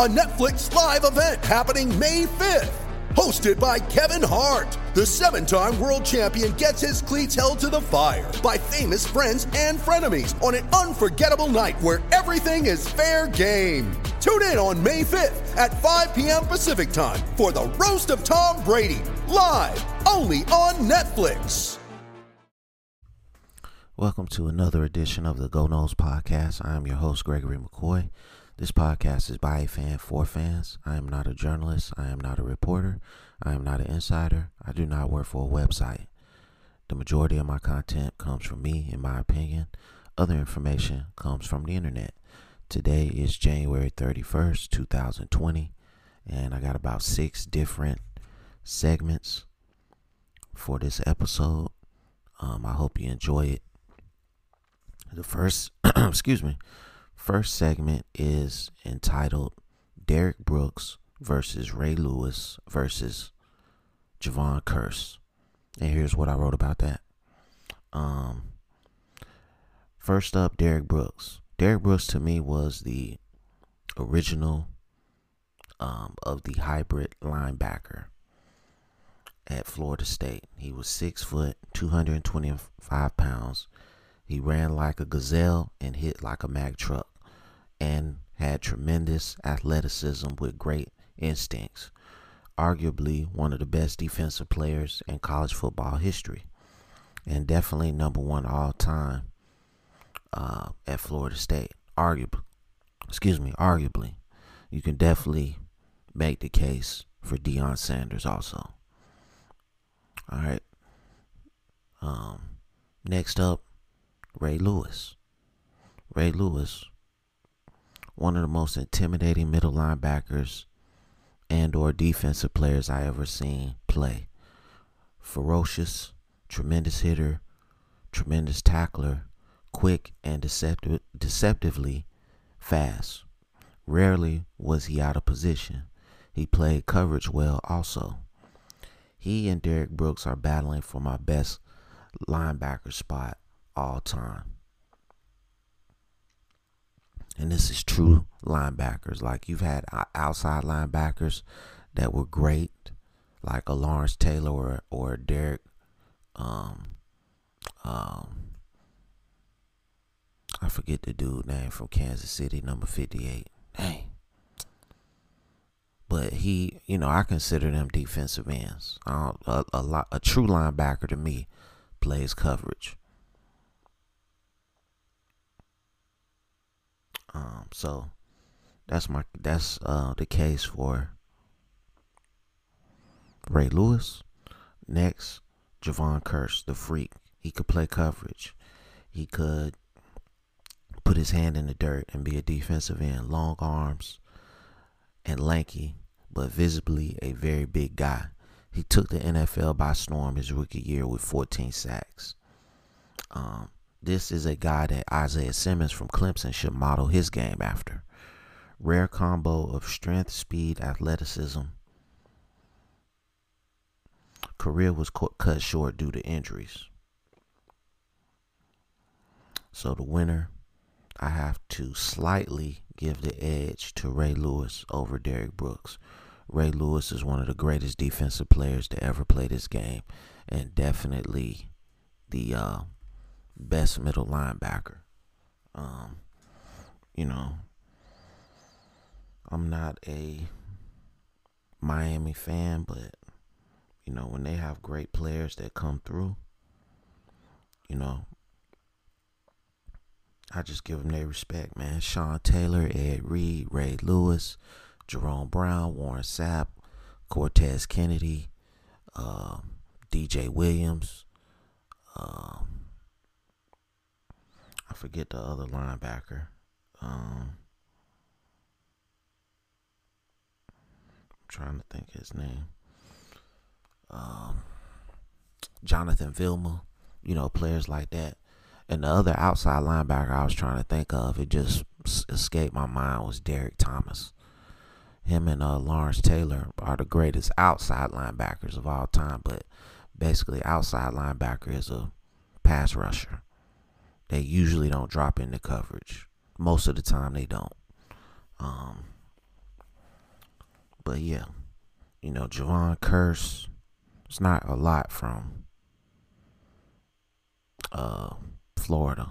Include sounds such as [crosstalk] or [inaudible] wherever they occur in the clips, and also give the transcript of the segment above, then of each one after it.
a Netflix live event happening May 5th. Hosted by Kevin Hart, the seven time world champion gets his cleats held to the fire by famous friends and frenemies on an unforgettable night where everything is fair game. Tune in on May 5th at 5 p.m. Pacific time for the Roast of Tom Brady, live only on Netflix. Welcome to another edition of the Go Noles Podcast. I am your host, Gregory McCoy. This podcast is by a fan for fans. I am not a journalist. I am not a reporter. I am not an insider. I do not work for a website. The majority of my content comes from me, in my opinion. Other information comes from the internet. Today is January 31st, 2020, and I got about six different segments for this episode. Um, I hope you enjoy it. The first, [clears throat] excuse me, first segment is entitled Derrick Brooks versus Ray Lewis versus Jevon Kearse. And here's what I wrote about that. Um, first up, Derrick Brooks. Derrick Brooks to me was the original um, of the hybrid linebacker at Florida State. He was six foot, 225 pounds. He ran like a gazelle and hit like a Mack truck and had tremendous athleticism with great instincts. Arguably one of the best defensive players in college football history and definitely number one all time uh, at Florida State. Arguably, excuse me, arguably, you can definitely make the case for Deion Sanders also. All right. Um, next up, Ray Lewis. Ray Lewis, one of the most intimidating middle linebackers and or defensive players I ever seen play. Ferocious, tremendous hitter, tremendous tackler, quick and deceptive, deceptively fast. Rarely was he out of position. He played coverage well also. He and Derrick Brooks are battling for my best linebacker spot all time. And this is true linebackers. Like you've had outside linebackers that were great, like a Lawrence Taylor or, or Derrick. Um, um, I forget the dude name from Kansas City, number fifty-eight. Dang. But he, you know, I consider them defensive ends. A, a, lot, a true linebacker to me plays coverage. Um, so that's my that's uh the case for Ray Lewis. Next, Jevon Kearse, the freak. He could play coverage. He could put his hand in the dirt and be a defensive end. Long arms and lanky, but visibly a very big guy. He took the NFL by storm his rookie year with 14 sacks. Um, this is a guy that Isaiah Simmons from Clemson should model his game after. Rare combo of strength, speed, athleticism. Career was cut short due to injuries. So the winner, I have to slightly give the edge to Ray Lewis over Derrick Brooks. Ray Lewis is one of the greatest defensive players to ever play this game, and definitely the uh, best middle linebacker. Um, you know, I'm not a Miami fan, but you know, when they have great players that come through, you know, I just give them their respect, man. Sean Taylor, Ed Reed, Ray Lewis, Jerome Brown, Warren Sapp, Cortez Kennedy, uh, DJ Williams, uh, forget the other linebacker. Um, I'm trying to think his name. Um, Jonathan Vilma, you know, players like that. And the other outside linebacker I was trying to think of, it just escaped my mind, was Derrick Thomas. Him and uh, Lawrence Taylor are the greatest outside linebackers of all time, but basically, outside linebacker is a pass rusher. They usually don't drop into coverage. Most of the time, they don't. Um, but yeah, you know, Jevon Kearse, it's not a lot from uh, Florida.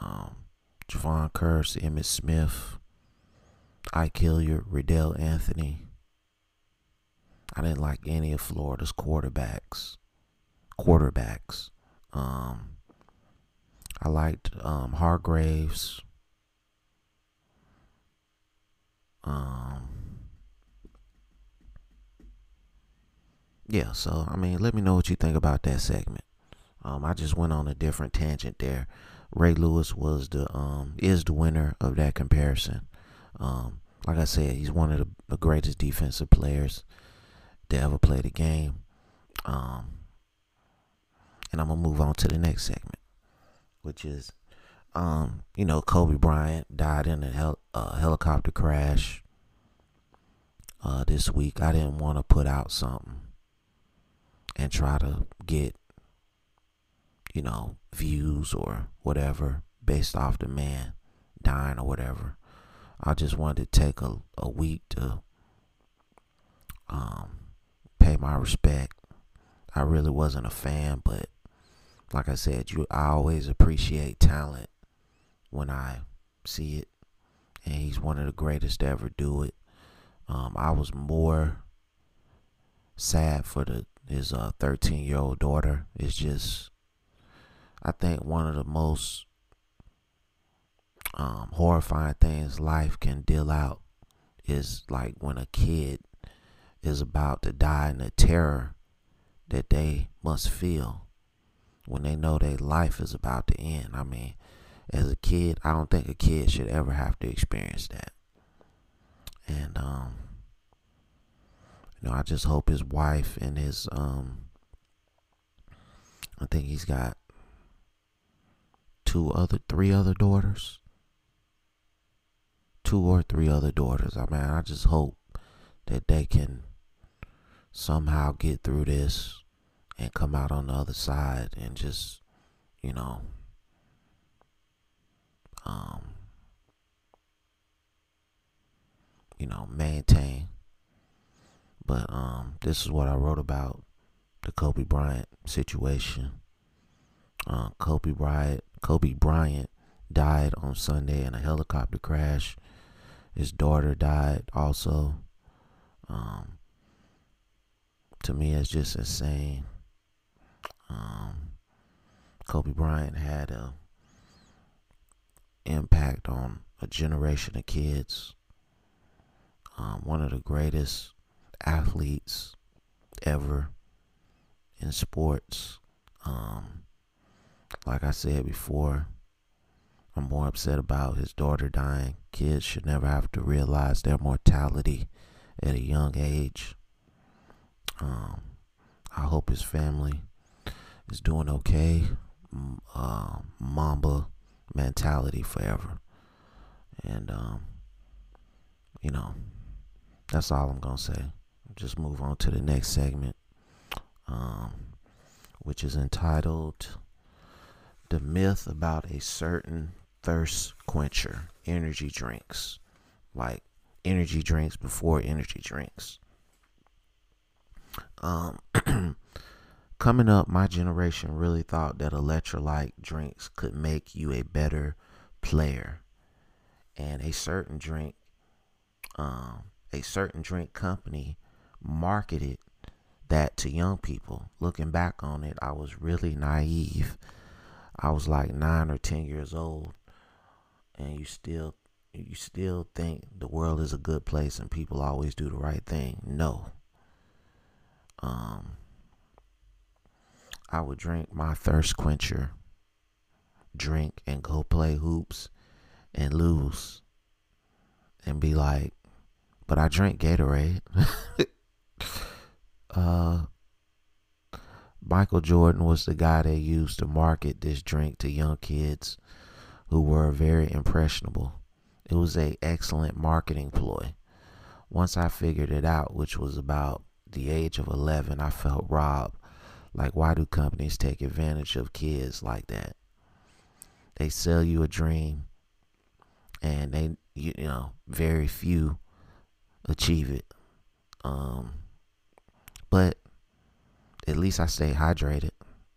Um, Jevon Kearse, Emmitt Smith, Ike Hilliard, Reidel Anthony. I didn't like any of Florida's quarterbacks. Quarterbacks. Um, I liked um, Hargreaves. Um, yeah, so I mean, let me know what you think about that segment. Um, I just went on a different tangent there. Ray Lewis was the um is the winner of that comparison. Um, like I said, he's one of the, the greatest defensive players to ever play the game. Um, and I'm gonna move on to the next segment, which is, um, you know, Kobe Bryant died in a hel- uh, helicopter crash. Uh, this week, I didn't want to put out something and try to get you know, views or whatever based off the man dying or whatever. I just wanted to take a, a week to um, pay my respect. I really wasn't a fan, but like I said, you I always appreciate talent when I see it, and he's one of the greatest to ever do it. Um, I was more sad for the his uh, 13 year old daughter. It's just I think one of the most um, horrifying things life can deal out is like when a kid is about to die and the terror that they must feel when they know their life is about to end. I mean, as a kid, I don't think a kid should ever have to experience that. And um, you know, I just hope his wife and his um, I think he's got two other, three other daughters. Two or three other daughters. I mean, I just hope that they can somehow get through this and come out on the other side and just, you know, um, you know, maintain. But um, this is what I wrote about the Kobe Bryant situation. Uh, Kobe Bryant Kobe Bryant died on Sunday in a helicopter crash. His daughter died also. Um, to me, it's just insane. Um, Kobe Bryant had a impact on a generation of kids. Um, one of the greatest athletes ever in sports. Um, like I said before, I'm more upset about his daughter dying. Kids should never have to realize their mortality at a young age. Um, I hope his family is doing okay. Uh, Mamba mentality forever. And, um, you know, that's all I'm going to say. Just move on to the next segment, um, which is entitled the myth about a certain thirst quencher energy drinks, like energy drinks before energy drinks. Um, [clears throat] coming up, my generation really thought that electrolyte drinks could make you a better player, and a certain drink, um, a certain drink company marketed that to young people. Looking back on it, I was really naive I was like nine or ten years old, and you still you still think the world is a good place and people always do the right thing. No. Um, I would drink my thirst quencher drink and go play hoops and lose and be like, but I drink Gatorade. [laughs] uh, Michael Jordan was the guy they used to market this drink to young kids who were very impressionable. It was a excellent marketing ploy. Once I figured it out, which was about the age of 11, I felt robbed. Like, why do companies take advantage of kids like that? They sell you a dream, and they, you, you know, very few achieve it. Um, but at least I stay hydrated,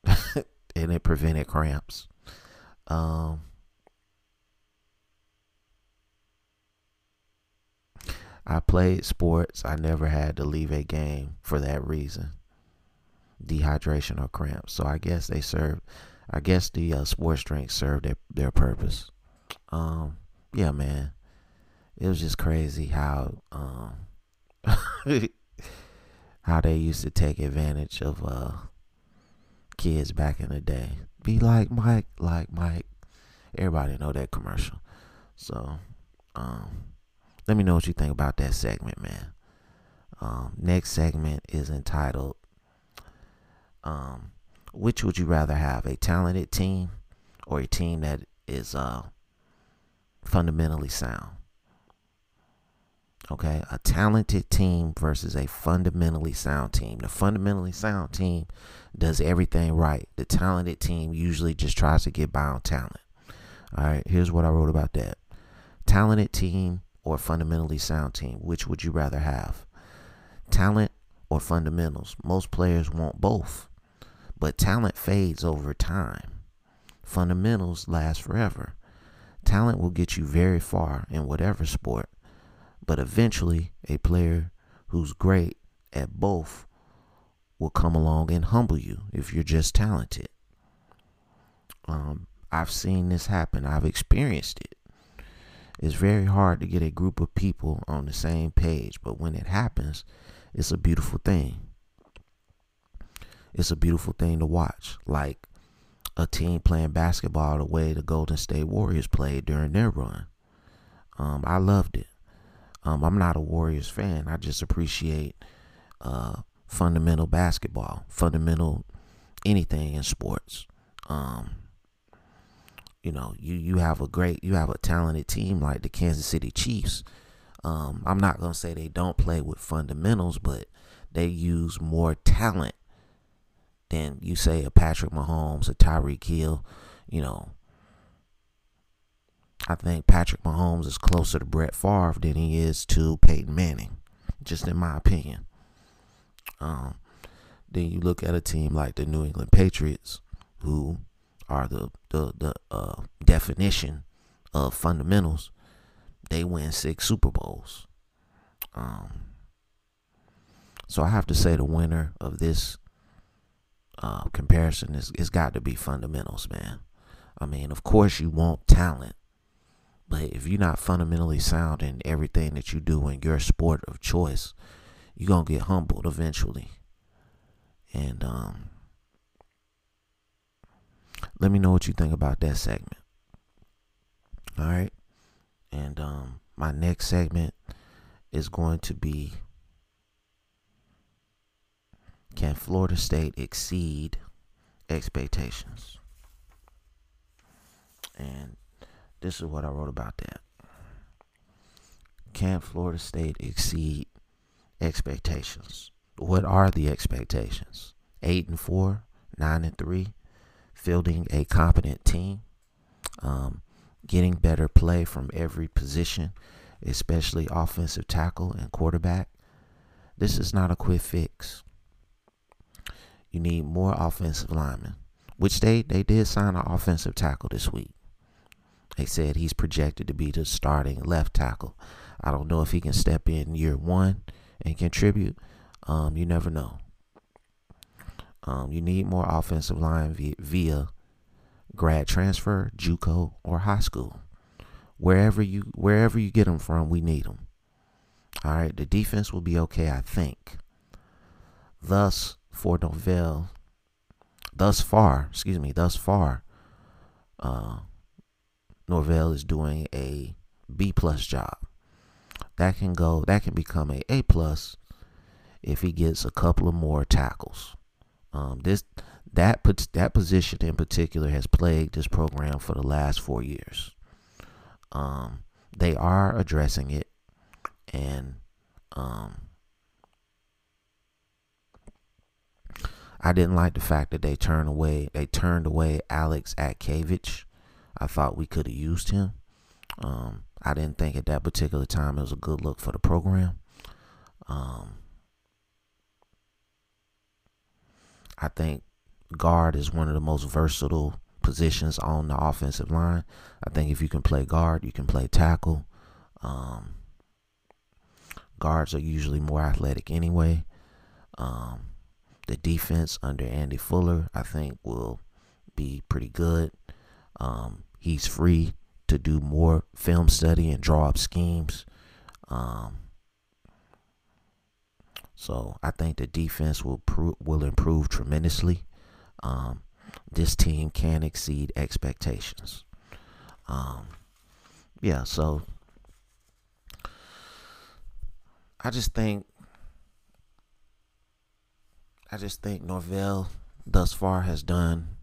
[laughs] and it prevented cramps. Um, I played sports. I never had to leave a game for that reason dehydration or cramps. So I guess they serve, I guess the uh, sports drinks serve their, their purpose. Um, yeah, man. It was just crazy how, um, [laughs] how they used to take advantage of, uh, kids back in the day. Be like Mike, like Mike. Everybody know that commercial. So, um, let me know what you think about that segment, man. Um, next segment is entitled um, Which would you rather have, a talented team or a team that is uh, fundamentally sound? Okay, a talented team versus a fundamentally sound team. The fundamentally sound team does everything right. The talented team usually just tries to get by on talent. All right, here's what I wrote about that. Talented team or fundamentally sound team? Which would you rather have? Talent or fundamentals? Most players want both, but talent fades over time. Fundamentals last forever. Talent will get you very far in whatever sport, but eventually, a player who's great at both will come along and humble you if you're just talented. Um, I've seen this happen, I've experienced it. It's very hard to get a group of people on the same page, but when it happens, it's a beautiful thing. It's a beautiful thing to watch. Like a team playing basketball the way the Golden State Warriors played during their run. Um, I loved it. Um, I'm not a Warriors fan. I just appreciate uh, fundamental basketball, fundamental anything in sports. Um, you know, you you have a great, you have a talented team like the Kansas City Chiefs. Um, I'm not gonna say they don't play with fundamentals, but they use more talent than you say a Patrick Mahomes, a Tyreek Hill. You know, I think Patrick Mahomes is closer to Brett Favre than he is to Peyton Manning, just in my opinion. Um, then you look at a team like the New England Patriots, who are the the the uh, definition of fundamentals. They win six Super Bowls. Um, so I have to say the winner of this uh, comparison is it's got to be fundamentals, man. I mean, of course you want talent, but if you're not fundamentally sound in everything that you do in your sport of choice, you're gonna get humbled eventually. And um, let me know what you think about that segment. All right. And um, my next segment is going to be Can Florida State exceed expectations? And this is what I wrote about that. Can Florida State exceed expectations? What are the expectations? Eight and four, nine and three, fielding a competent team, um, getting better play from every position, especially offensive tackle and quarterback. This is not a quick fix. You need more offensive linemen, which they, they did sign an offensive tackle this week. They said he's projected to be the starting left tackle. I don't know if he can step in year one and contribute. Um, you never know. Um, you need more offensive line via, via grad transfer, JUCO, or high school. Wherever you wherever you get them from, we need them. All right, the defense will be okay, I think. Thus, for Norvell, thus far, excuse me, thus far, uh, Norvell is doing a B plus job. That can go, that can become a A plus if he gets a couple of more tackles. Um, this that puts that position in particular has plagued this program for the last four years. Um, they are addressing it, and um, I didn't like the fact that they turned away they turned away Alex Atkavich. I thought we could have used him. Um, I didn't think at that particular time it was a good look for the program. Um, I think guard is one of the most versatile positions on the offensive line. I think if you can play guard, you can play tackle. Um, guards are usually more athletic anyway. Um, the defense under Adam Fuller, I think, will be pretty good. Um, he's free to do more film study and draw up schemes. Um, so I think the defense will will improve tremendously. Um, this team can exceed expectations. Um, yeah, so I just think I just think Norvell thus far has done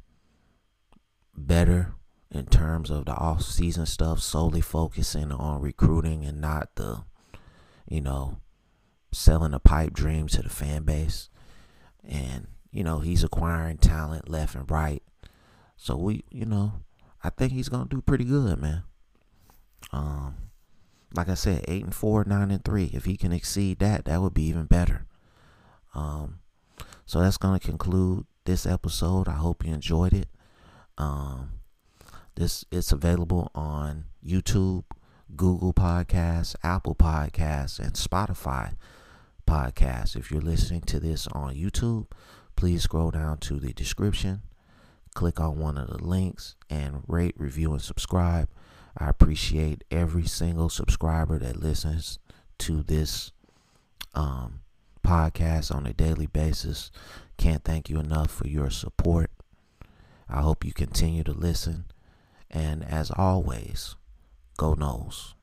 better in terms of the off season stuff, solely focusing on recruiting and not the, you know, selling a pipe dream to the fan base. And, you know, he's acquiring talent left and right. So we, you know, I think he's gonna do pretty good, man. Um, like I said, eight and four, nine and three. If he can exceed that, that would be even better. Um, so that's gonna conclude this episode. I hope you enjoyed it. Um, this it's available on YouTube, Google Podcasts, Apple Podcasts, and Spotify Podcasts. If you're listening to this on YouTube, please scroll down to the description, click on one of the links, and rate, review, and subscribe. I appreciate every single subscriber that listens to this um, podcast on a daily basis. Can't thank you enough for your support. I hope you continue to listen. And as always, go Noles.